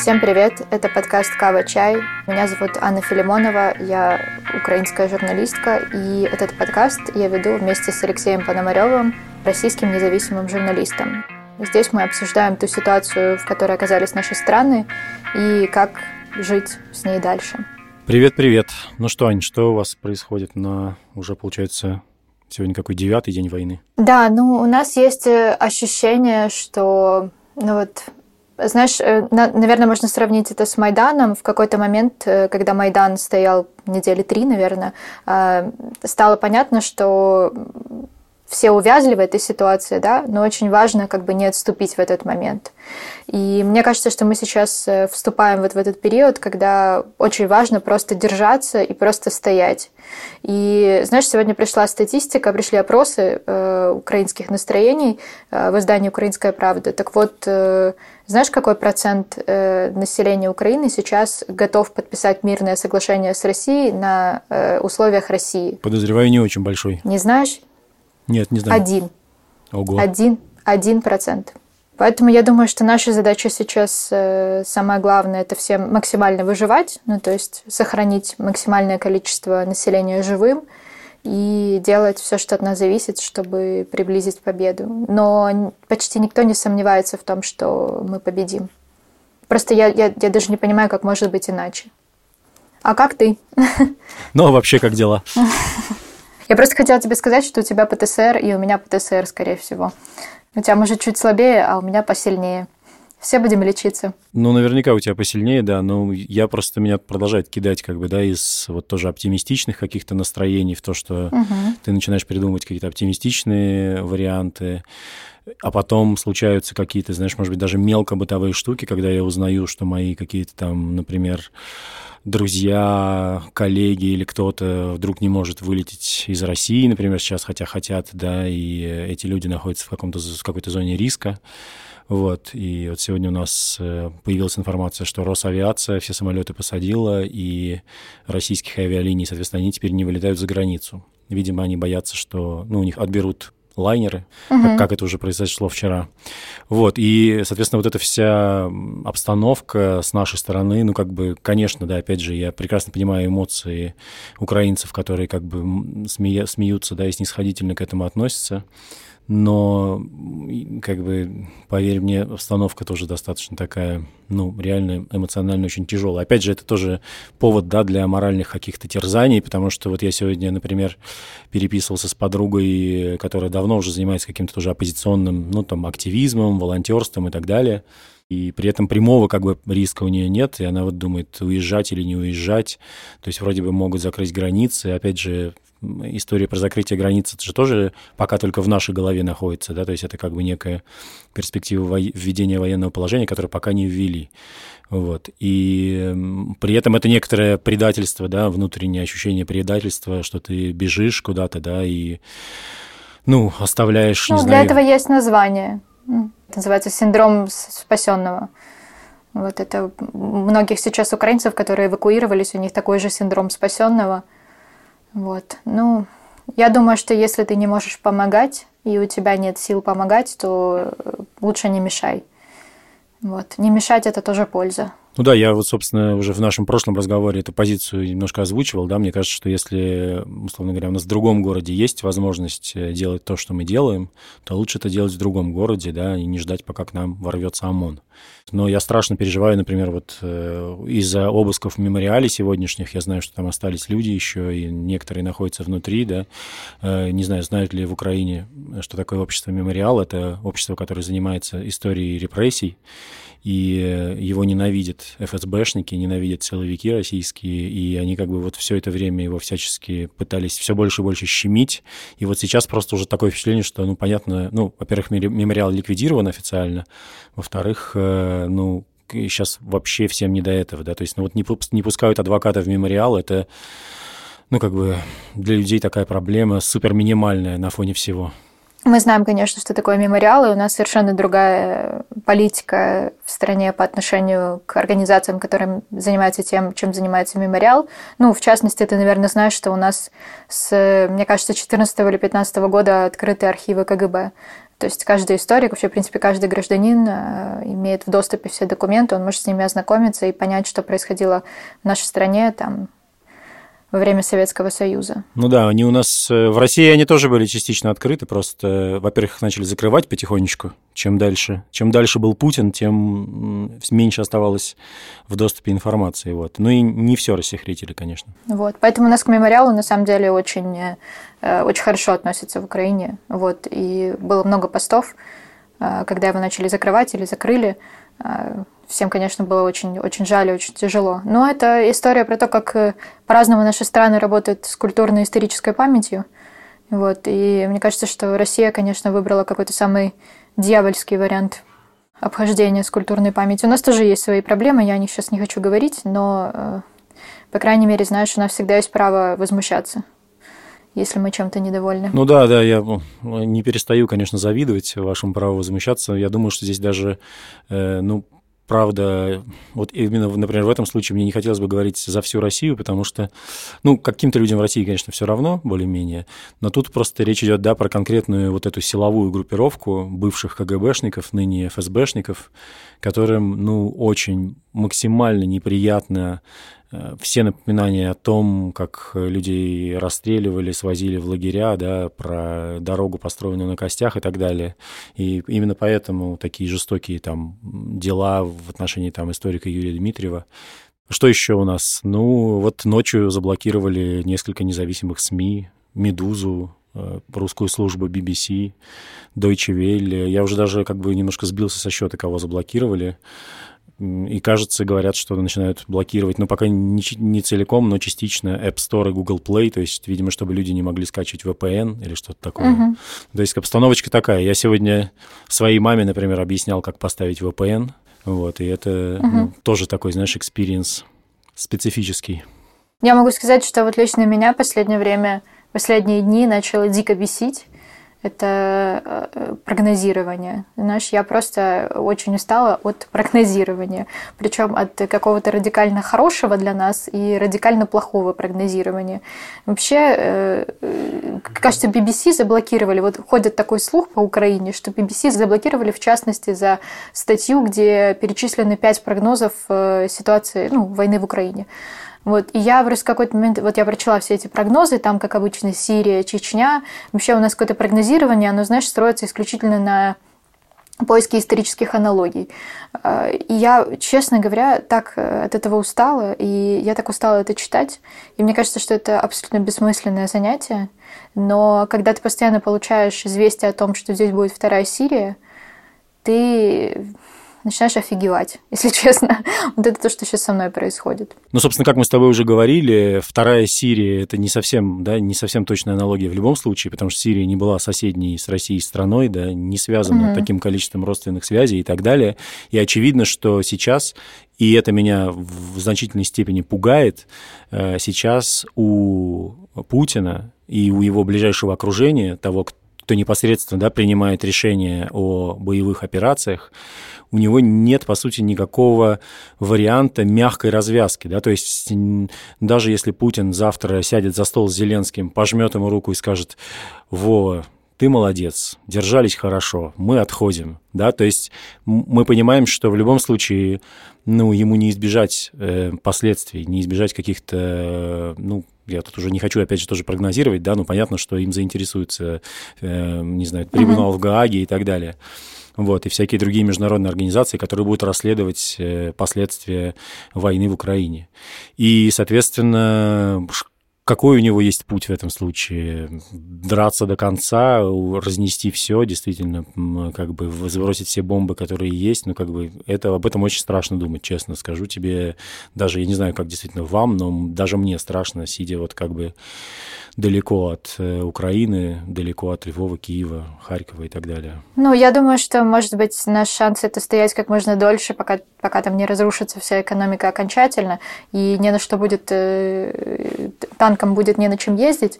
Всем привет, это подкаст «Кава Чай». Меня зовут Анна Филимонова, я украинская журналистка, и этот подкаст я веду вместе с Алексеем Пономаревым, российским независимым журналистом. Здесь мы обсуждаем ту ситуацию, в которой оказались наши страны, и как жить с ней дальше. Привет-привет. Ну что, Ань, что у вас происходит на уже, получается, сегодня какой девятый день войны? Да, ну у нас есть э, ощущение, что ну вот знаешь, э, наверное, можно сравнить это с Майданом. В какой-то момент, э, когда Майдан стоял недели три, наверное, стало понятно, что все увязли в этой ситуации, да, но очень важно как бы не отступить в этот момент. И мне кажется, что мы сейчас э, вступаем вот в этот период, когда очень важно просто держаться и просто стоять. И, знаешь, сегодня пришла статистика, пришли опросы э, украинских настроений э, в издании «Украинская правда». Так вот, э, знаешь, какой процент э, населения Украины сейчас готов подписать мирное соглашение с Россией на э, условиях России? Подозреваю, не очень большой. Не знаешь? Нет, не знаю. Один. Ого. Один. Один процент. Поэтому я думаю, что наша задача сейчас э, самое главное это всем максимально выживать, ну то есть сохранить максимальное количество населения живым и делать все, что от нас зависит, чтобы приблизить победу. Но почти никто не сомневается в том, что мы победим. Просто я, я, я даже не понимаю, как может быть иначе. А как ты? Ну, а вообще как дела? Я просто хотела тебе сказать, что у тебя ПТСР, и у меня ПТСР, скорее всего. У тебя, может, чуть слабее, а у меня посильнее. Все будем лечиться. Ну, наверняка у тебя посильнее, да, но я просто меня продолжает кидать, как бы, да, из вот тоже оптимистичных каких-то настроений в то, что угу. ты начинаешь придумывать какие-то оптимистичные варианты, а потом случаются какие-то, знаешь, может быть, даже мелко бытовые штуки, когда я узнаю, что мои какие-то там, например, друзья, коллеги или кто-то вдруг не может вылететь из России, например, сейчас, хотя хотят, да, и эти люди находятся в, каком-то, в какой-то зоне риска. Вот, и вот сегодня у нас э, появилась информация, что Росавиация все самолеты посадила, и российских авиалиний, соответственно, они теперь не вылетают за границу. Видимо, они боятся, что ну, у них отберут лайнеры, угу. как, как это уже произошло вчера. Вот, и, соответственно, вот эта вся обстановка с нашей стороны, ну, как бы, конечно, да, опять же, я прекрасно понимаю эмоции украинцев, которые как бы смея, смеются, да, и снисходительно к этому относятся но, как бы, поверь мне, обстановка тоже достаточно такая, ну, реально эмоционально очень тяжелая. Опять же, это тоже повод, да, для моральных каких-то терзаний, потому что вот я сегодня, например, переписывался с подругой, которая давно уже занимается каким-то тоже оппозиционным, ну, там, активизмом, волонтерством и так далее, и при этом прямого как бы риска у нее нет, и она вот думает, уезжать или не уезжать. То есть вроде бы могут закрыть границы. Опять же, история про закрытие границ, это же тоже пока только в нашей голове находится, да, то есть это как бы некая перспектива во- введения военного положения, которое пока не ввели. Вот. И при этом это некоторое предательство, да, внутреннее ощущение предательства, что ты бежишь куда-то, да, и, ну, оставляешь, ну, не для знаю... этого есть название. Это называется синдром спасенного. Вот это многих сейчас украинцев, которые эвакуировались, у них такой же синдром спасенного – вот. Ну, я думаю, что если ты не можешь помогать, и у тебя нет сил помогать, то э, лучше не мешай. Вот. Не мешать это тоже польза. Ну да, я вот, собственно, уже в нашем прошлом разговоре эту позицию немножко озвучивал, да, мне кажется, что если, условно говоря, у нас в другом городе есть возможность э, делать то, что мы делаем, то лучше это делать в другом городе, да, и не ждать, пока к нам ворвется ОМОН. Но я страшно переживаю, например, вот э, из-за обысков в мемориале сегодняшних, я знаю, что там остались люди еще, и некоторые находятся внутри, да, э, не знаю, знают ли в Украине, что такое общество мемориал, это общество, которое занимается историей репрессий, и его ФСБшники, ненавидят силовики российские, и они как бы вот все это время его всячески пытались все больше и больше щемить, и вот сейчас просто уже такое впечатление, что, ну, понятно, ну, во-первых, мемориал ликвидирован официально, во-вторых, э, ну, сейчас вообще всем не до этого, да, то есть, ну, вот не, не пускают адвоката в мемориал, это, ну, как бы для людей такая проблема супер минимальная на фоне всего. Мы знаем, конечно, что такое мемориалы. У нас совершенно другая политика в стране по отношению к организациям, которые занимаются тем, чем занимается мемориал. Ну, в частности, ты, наверное, знаешь, что у нас с, мне кажется, 14 или 15 года открыты архивы КГБ. То есть каждый историк, вообще, в принципе, каждый гражданин э, имеет в доступе все документы, он может с ними ознакомиться и понять, что происходило в нашей стране там во время Советского Союза. Ну да, они у нас э, в России они тоже были частично открыты, просто, во-первых, их начали закрывать потихонечку, чем дальше. Чем дальше был Путин, тем меньше оставалось в доступе информации. Вот. Ну и не все рассекретили, конечно. Вот. Поэтому у нас к мемориалу на самом деле очень, э, очень хорошо относятся в Украине. Вот. И было много постов, э, когда его начали закрывать или закрыли Всем, конечно, было очень, очень жаль и очень тяжело. Но это история про то, как э, по-разному наши страны работают с культурно-исторической памятью. Вот. И мне кажется, что Россия, конечно, выбрала какой-то самый дьявольский вариант обхождения с культурной памятью. У нас тоже есть свои проблемы, я о них сейчас не хочу говорить, но, э, по крайней мере, знаешь, у нас всегда есть право возмущаться если мы чем-то недовольны. Ну да, да, я ну, не перестаю, конечно, завидовать вашему праву возмущаться. Я думаю, что здесь даже, э, ну, правда, вот именно, например, в этом случае мне не хотелось бы говорить за всю Россию, потому что, ну, каким-то людям в России, конечно, все равно, более-менее, но тут просто речь идет, да, про конкретную вот эту силовую группировку бывших КГБшников, ныне ФСБшников, которым, ну, очень максимально неприятно все напоминания о том, как людей расстреливали, свозили в лагеря, да, про дорогу, построенную на костях и так далее. И именно поэтому такие жестокие там дела в отношении там историка Юрия Дмитриева. Что еще у нас? Ну, вот ночью заблокировали несколько независимых СМИ, «Медузу», э, русскую службу BBC, Deutsche Welle. Я уже даже как бы немножко сбился со счета, кого заблокировали. И, кажется, говорят, что начинают блокировать, ну, пока не, не целиком, но частично App Store и Google Play, то есть, видимо, чтобы люди не могли скачивать VPN или что-то такое. Uh-huh. То есть обстановочка такая. Я сегодня своей маме, например, объяснял, как поставить VPN, вот, и это uh-huh. ну, тоже такой, знаешь, experience специфический. Я могу сказать, что вот лично меня последнее время, последние дни начало дико бесить это э, прогнозирование. Знаешь, я просто очень устала от прогнозирования. Причем от какого-то радикально хорошего для нас и радикально плохого прогнозирования. Вообще, э, э, кажется, BBC заблокировали. Вот ходит такой слух по Украине, что BBC заблокировали, в частности, за статью, где перечислены пять прогнозов ситуации ну, войны в Украине. Вот. И я в какой-то момент, вот я прочла все эти прогнозы, там, как обычно, Сирия, Чечня. Вообще у нас какое-то прогнозирование, оно, знаешь, строится исключительно на поиске исторических аналогий. А, и я, честно говоря, так э, от этого устала, и я так устала это читать. И мне кажется, что это абсолютно бессмысленное занятие. Но когда ты постоянно получаешь известие о том, что здесь будет вторая Сирия, ты начинаешь офигевать, если честно. вот это то, что сейчас со мной происходит. Ну, собственно, как мы с тобой уже говорили, вторая Сирия – это не совсем, да, не совсем точная аналогия в любом случае, потому что Сирия не была соседней с Россией страной, да, не связана угу. таким количеством родственных связей и так далее. И очевидно, что сейчас и это меня в значительной степени пугает. Э, сейчас у Путина и у его ближайшего окружения, того, кто непосредственно да, принимает решения о боевых операциях, у него нет, по сути, никакого варианта мягкой развязки. Да? То есть даже если Путин завтра сядет за стол с Зеленским, пожмет ему руку и скажет, Вова, ты молодец, держались хорошо, мы отходим, да, то есть мы понимаем, что в любом случае, ну, ему не избежать э, последствий, не избежать каких-то, э, ну, я тут уже не хочу, опять же, тоже прогнозировать, да, но понятно, что им заинтересуется, э, не знаю, трибунал uh-huh. в Гааге и так далее вот, и всякие другие международные организации, которые будут расследовать э, последствия войны в Украине. И, соответственно, какой у него есть путь в этом случае? Драться до конца, разнести все, действительно, как бы сбросить все бомбы, которые есть, ну, как бы, это, об этом очень страшно думать, честно скажу тебе. Даже, я не знаю, как действительно вам, но даже мне страшно, сидя вот как бы далеко от э, Украины, далеко от Львова, Киева, Харькова и так далее. Ну, я думаю, что, может быть, наш шанс это стоять как можно дольше, пока, пока там не разрушится вся экономика окончательно, и не на что будет, э, танкам будет не на чем ездить.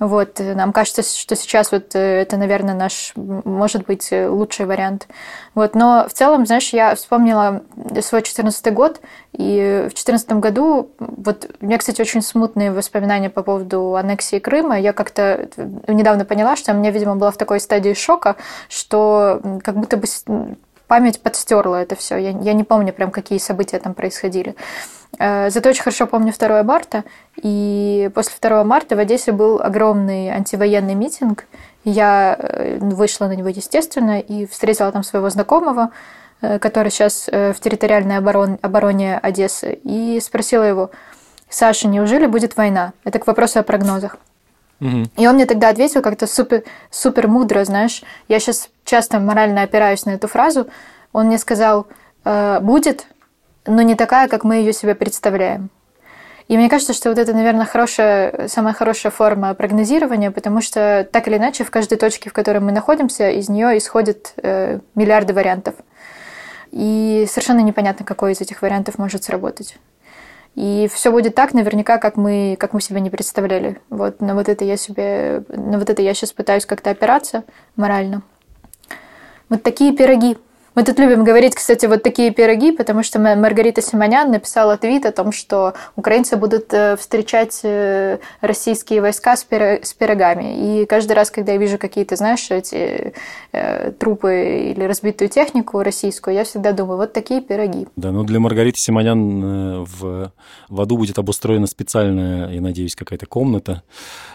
Вот, нам кажется, что сейчас вот это, наверное, наш, может быть, лучший вариант. Вот, но в целом, знаешь, я вспомнила свой 14 год, и в 2014 году, вот у меня, кстати, очень смутные воспоминания по поводу аннексии Крыма. Я как-то недавно поняла, что у меня, видимо, была в такой стадии шока, что как будто бы память подстерла это все. Я, я не помню прям, какие события там происходили. Э, зато очень хорошо помню 2 марта. И после 2 марта в Одессе был огромный антивоенный митинг. Я э, вышла на него, естественно, и встретила там своего знакомого, э, который сейчас в территориальной обороне, обороне Одессы, и спросила его, Саша, неужели будет война? Это к вопросу о прогнозах. И он мне тогда ответил как-то супер, супер мудро, знаешь. Я сейчас часто морально опираюсь на эту фразу. Он мне сказал, э, будет, но не такая, как мы ее себе представляем. И мне кажется, что вот это, наверное, хорошая, самая хорошая форма прогнозирования, потому что так или иначе в каждой точке, в которой мы находимся, из нее исходят э, миллиарды вариантов. И совершенно непонятно, какой из этих вариантов может сработать. И все будет так, наверняка, как мы, как мы себе не представляли. Вот на вот это я себе, на вот это я сейчас пытаюсь как-то опираться морально. Вот такие пироги. Мы тут любим говорить, кстати, вот такие пироги, потому что Маргарита Симонян написала твит о том, что украинцы будут э, встречать э, российские войска с, пирогами. И каждый раз, когда я вижу какие-то, знаешь, эти э, трупы или разбитую технику российскую, я всегда думаю, вот такие пироги. Да, ну для Маргариты Симонян в, в аду будет обустроена специальная, я надеюсь, какая-то комната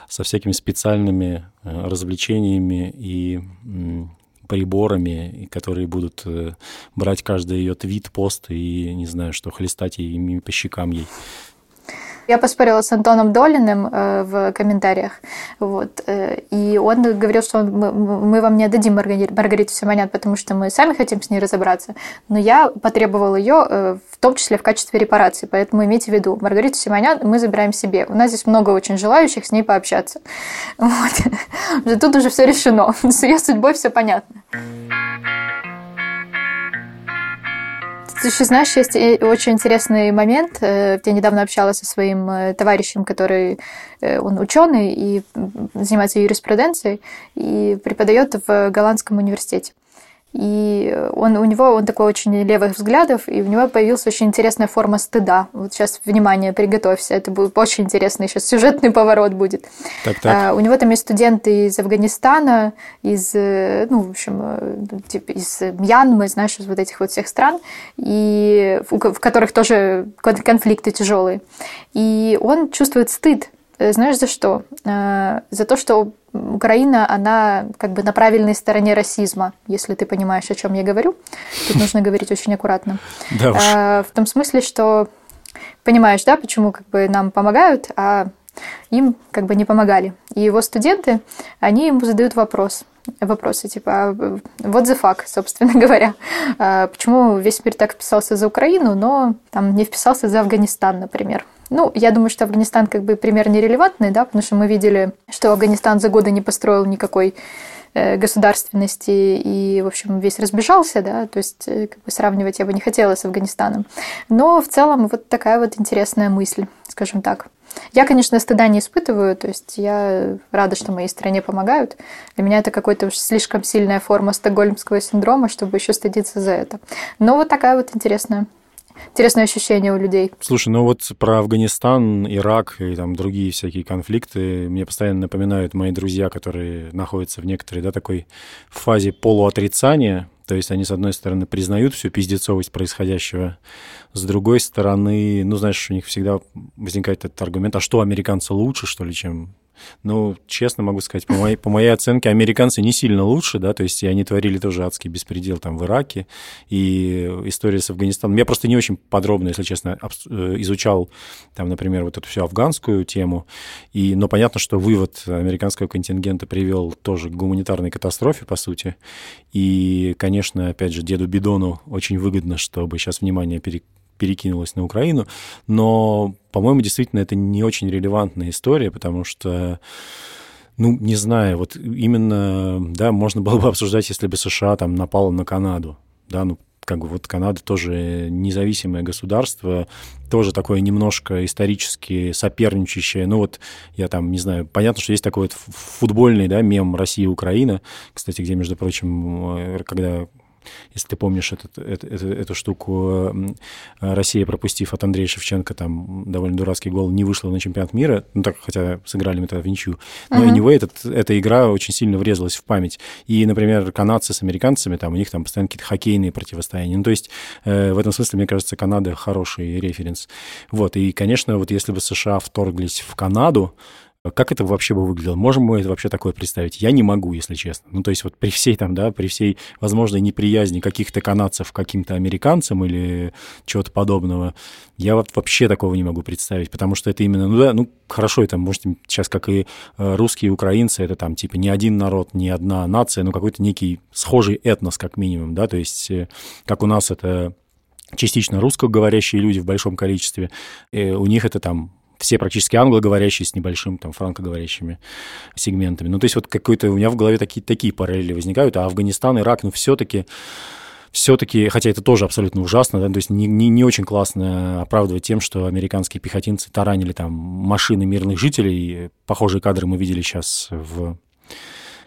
со всякими специальными развлечениями и приборами, которые будут э, брать каждый ее твит, пост и, не знаю, что, хлестать ими по щекам ей. Я поспорила с Антоном Долиным э, в комментариях, вот, э, и он говорил, что он, мы, вам не отдадим Маргариту Симонян, потому что мы сами хотим с ней разобраться, но я потребовала ее э, в том числе в качестве репарации, поэтому имейте в виду, Маргариту Симонян мы забираем себе. У нас здесь много очень желающих с ней пообщаться. Вот. Тут уже все решено, с ее судьбой все понятно. Ты еще знаешь, есть очень интересный момент. Э, я недавно общалась со своим э, товарищем, который э, он ученый и занимается юриспруденцией и преподает в Голландском университете. И он, у него он такой очень левых взглядов, и у него появилась очень интересная форма стыда. Вот сейчас, внимание, приготовься, это будет очень интересный сейчас сюжетный поворот будет. Так, так. А, у него там есть студенты из Афганистана, из, э, ну, в общем, э, типа из Мьянмы, знаешь, из вот этих вот всех стран, и в, в которых тоже конфликты тяжелые. И он чувствует стыд знаешь, за что? Э, за то, что Украина, она как бы на правильной стороне расизма, если ты понимаешь, о чем я говорю. Тут нужно говорить очень аккуратно. Да уж. Э, в том смысле, что понимаешь, да, почему как бы нам помогают, а им как бы не помогали. И его студенты, они ему задают вопрос – вопросы, типа, вот the fuck, собственно говоря. А почему весь мир так вписался за Украину, но там не вписался за Афганистан, например. Ну, я думаю, что Афганистан как бы пример нерелевантный, да, потому что мы видели, что Афганистан за годы не построил никакой э, государственности и, в общем, весь разбежался, да, то есть э, как бы сравнивать я бы не хотела с Афганистаном. Но в целом вот такая вот интересная мысль, скажем так. Я, конечно, стыда не испытываю, то есть я рада, что моей стране помогают. Для меня это какая-то слишком сильная форма стокгольмского синдрома, чтобы еще стыдиться за это. Но вот такая вот интересная интересное ощущение у людей. Слушай, ну вот про Афганистан, Ирак и там другие всякие конфликты мне постоянно напоминают мои друзья, которые находятся в некоторой, да, такой фазе полуотрицания, то есть они, с одной стороны, признают всю пиздецовость происходящего, с другой стороны, ну, знаешь, у них всегда возникает этот аргумент, а что, американцы лучше, что ли, чем ну, честно могу сказать, по моей, по моей оценке, американцы не сильно лучше, да, то есть они творили тоже адский беспредел там в Ираке, и история с Афганистаном. Я просто не очень подробно, если честно, э, изучал там, например, вот эту всю афганскую тему, и, но понятно, что вывод американского контингента привел тоже к гуманитарной катастрофе, по сути, и, конечно, опять же, деду Бидону очень выгодно, чтобы сейчас внимание пере перекинулась на Украину. Но, по-моему, действительно, это не очень релевантная история, потому что ну, не знаю, вот именно, да, можно было бы обсуждать, если бы США там напала на Канаду, да, ну, как бы вот Канада тоже независимое государство, тоже такое немножко исторически соперничающее. Ну вот я там, не знаю, понятно, что есть такой вот футбольный, да, мем Россия-Украина, кстати, где, между прочим, э, когда если ты помнишь этот, эту, эту, эту штуку, Россия, пропустив от Андрея Шевченко там довольно дурацкий гол, не вышла на чемпионат мира, ну так, хотя сыграли мы тогда в ничью. Но uh-huh. anyway, этот, эта игра очень сильно врезалась в память. И, например, канадцы с американцами, там у них там постоянно какие-то хоккейные противостояния. Ну, то есть э, в этом смысле, мне кажется, Канада хороший референс. Вот, и, конечно, вот если бы США вторглись в Канаду, как это вообще бы выглядело? Можем мы это вообще такое представить? Я не могу, если честно. Ну, то есть вот при всей там, да, при всей возможной неприязни каких-то канадцев каким-то американцам или чего-то подобного, я вот вообще такого не могу представить, потому что это именно, ну да, ну хорошо, это, может, сейчас как и э, русские и украинцы, это там типа не один народ, не одна нация, но какой-то некий схожий этнос как минимум, да, то есть э, как у нас это частично русскоговорящие люди в большом количестве, и у них это там все практически англоговорящие с небольшим там франкоговорящими сегментами. Ну, то есть вот какой-то у меня в голове такие, такие параллели возникают, а Афганистан, Ирак, ну, все-таки все-таки, хотя это тоже абсолютно ужасно, да, то есть не, не, не очень классно оправдывать тем, что американские пехотинцы таранили там машины мирных жителей. Похожие кадры мы видели сейчас в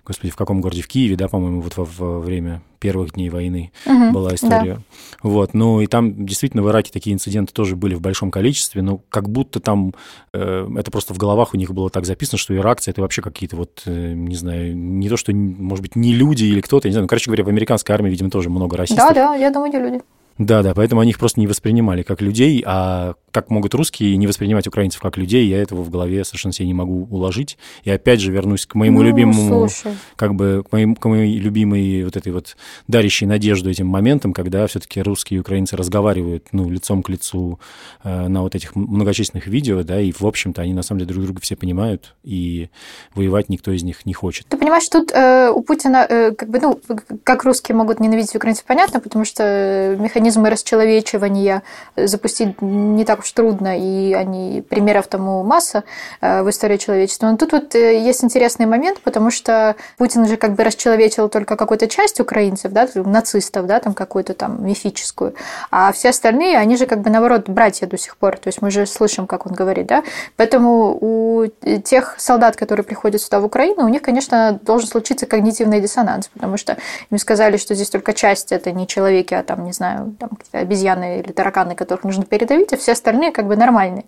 господи, в каком городе? В Киеве, да, по-моему, вот во, во время первых дней войны угу, была история. Да. Вот, ну и там действительно в Ираке такие инциденты тоже были в большом количестве, но как будто там э, это просто в головах у них было так записано, что иракцы это вообще какие-то вот, э, не знаю, не то, что, может быть, не люди или кто-то, я не знаю, ну, короче говоря, в американской армии, видимо, тоже много расистов. Да, да, я думаю, не люди. Да, да, поэтому они их просто не воспринимали как людей, а как могут русские не воспринимать украинцев как людей, я этого в голове совершенно себе не могу уложить. И опять же вернусь к моему ну, любимому, слушай. как бы к, моим, к моей любимой вот этой вот дарящей надежду этим моментам, когда все-таки русские и украинцы разговаривают, ну, лицом к лицу э, на вот этих многочисленных видео, да, и, в общем-то, они на самом деле друг друга все понимают, и воевать никто из них не хочет. Ты понимаешь, тут э, у Путина, э, как бы, ну, как русские могут ненавидеть украинцев, понятно, потому что механизмы расчеловечивания запустить не так уж трудно, и они, примеров тому масса э, в истории человечества. Но тут вот э, есть интересный момент, потому что Путин же как бы расчеловечил только какую-то часть украинцев, да, нацистов, да, там какую-то там мифическую, а все остальные, они же как бы наоборот братья до сих пор, то есть мы же слышим, как он говорит, да, поэтому у тех солдат, которые приходят сюда в Украину, у них, конечно, должен случиться когнитивный диссонанс, потому что им сказали, что здесь только часть это не человеки, а там, не знаю, там обезьяны или тараканы, которых нужно передавить, а все остальные как бы нормальные.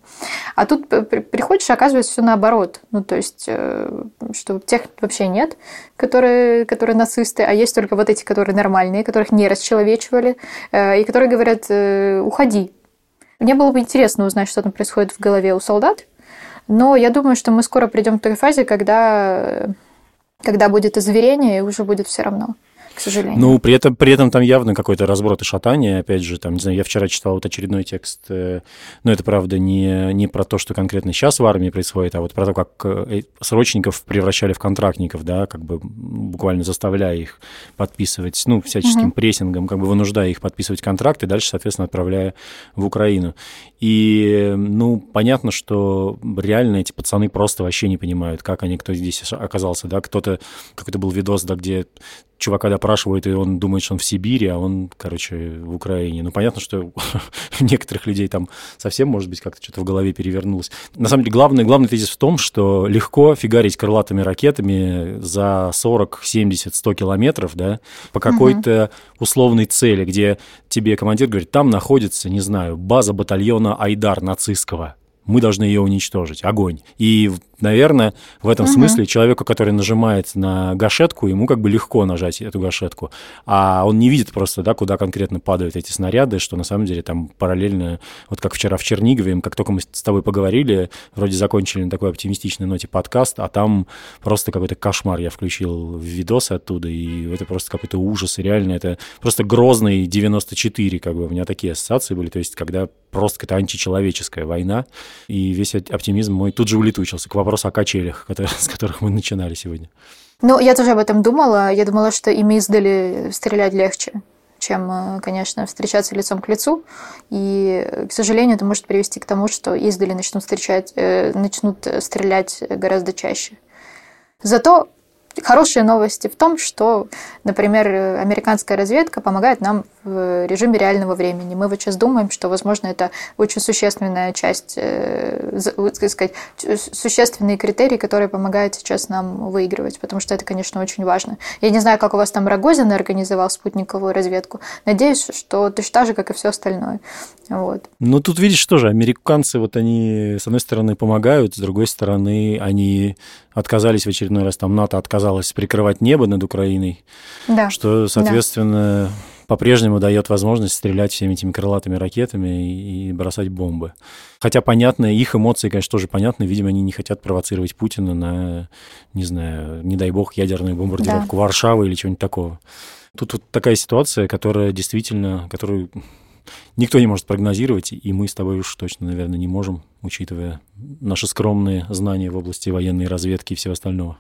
А тут приходишь, оказывается, все наоборот. Ну, то есть, э, что тех вообще нет, которые, которые нацисты, а есть только вот эти, которые нормальные, которых не расчеловечивали, э, и которые говорят, э, уходи. Мне было бы интересно узнать, что там происходит в голове у солдат, но я думаю, что мы скоро придем к той фазе, когда, когда будет озверение, и уже будет все равно к сожалению. Ну, при этом, при этом там явно какой-то разброд и шатание. Опять же, там, не знаю, я вчера читал вот очередной текст, э, но это, правда, не, не про то, что конкретно сейчас в армии происходит, а вот про то, как э, срочников превращали в контрактников, да, как бы буквально заставляя их подписывать, ну, всяческим угу. прессингом, как бы вынуждая их подписывать контракты, дальше, соответственно, отправляя в Украину. И, ну, понятно, что реально эти пацаны просто вообще не понимают, как они, кто здесь оказался, да, кто-то, какой-то был видос, да, где чувака допрашивают, и он думает, что он в Сибири, а он, короче, в Украине. Ну, понятно, что у некоторых людей там совсем, может быть, как-то что-то в голове перевернулось. На самом деле, главный, главный тезис в том, что легко фигарить крылатыми ракетами за 40, 70, 100 километров, да, по какой-то условной цели, где тебе командир говорит, там находится, не знаю, база батальона Айдар нацистского мы должны ее уничтожить. Огонь. И, наверное, в этом угу. смысле человеку, который нажимает на гашетку, ему как бы легко нажать эту гашетку. А он не видит просто, да, куда конкретно падают эти снаряды, что на самом деле там параллельно, вот как вчера в Чернигове, как только мы с тобой поговорили, вроде закончили на такой оптимистичной ноте подкаст, а там просто какой-то кошмар я включил видосы оттуда, и это просто какой-то ужас, и реально это просто грозный 94, как бы у меня такие ассоциации были, то есть когда просто какая-то античеловеческая война, и весь оптимизм мой тут же улетучился к вопросу о качелях, с которых мы начинали сегодня. Ну, я тоже об этом думала. Я думала, что ими издали стрелять легче чем, э, конечно, встречаться лицом к лицу. И, к сожалению, это может привести к тому, что издали начнут, встречать, э, начнут стрелять гораздо чаще. Зато хорошие новости в том, что, например, американская разведка помогает нам в режиме реального времени. Мы вот сейчас думаем, что, возможно, это очень существенная часть, э, так сказать, существенные критерии, которые помогают сейчас нам выигрывать, потому что это, конечно, очень важно. Я не знаю, как у вас там Рогозин организовал спутниковую разведку. Надеюсь, что точно так же, как и все остальное. Вот. Ну, тут видишь тоже, американцы, вот они, с одной стороны, помогают, с другой стороны, они отказались в очередной раз, там НАТО отказалось прикрывать небо над Украиной, да. что, соответственно, да. По-прежнему дает возможность стрелять всеми этими крылатыми ракетами и бросать бомбы. Хотя понятно, их эмоции, конечно, тоже понятны. Видимо, они не хотят провоцировать Путина на, не знаю, не дай бог, ядерную бомбардировку да. Варшавы или чего-нибудь такого. Тут вот такая ситуация, которая действительно, которую никто не может прогнозировать, и мы с тобой уж точно, наверное, не можем, учитывая наши скромные знания в области военной разведки и всего остального.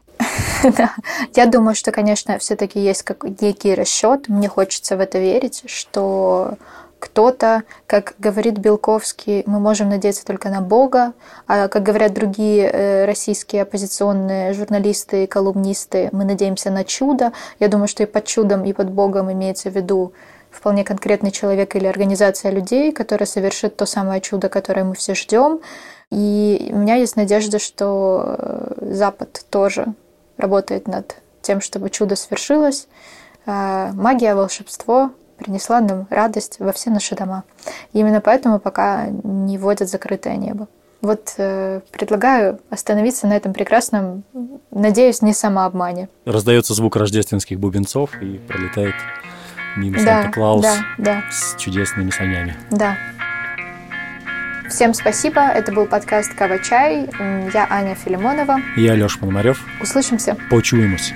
Я думаю, что, конечно, все-таки есть как некий расчет. Мне хочется в это верить, что кто-то, как говорит Белковский, мы можем надеяться только на Бога, а как говорят другие э, российские оппозиционные журналисты и колумнисты, мы надеемся на чудо. Я думаю, что и под чудом, и под Богом имеется в виду вполне конкретный человек или организация людей, которая совершит то самое чудо, которое мы все ждем. И у меня есть надежда, что э, Запад тоже работает над тем, чтобы чудо свершилось. А, магия, волшебство принесла нам радость во все наши дома. И именно поэтому пока не вводят закрытое небо. Вот э, предлагаю остановиться на этом прекрасном, надеюсь, не самообмане. Раздается звук рождественских бубенцов и пролетает мимо да, Санта-Клаус да, да. с чудесными санями. Да. Всем спасибо. Это был подкаст «Кава Чай». Я Аня Филимонова. Я Леша Пономарев. Услышимся. Почуемся.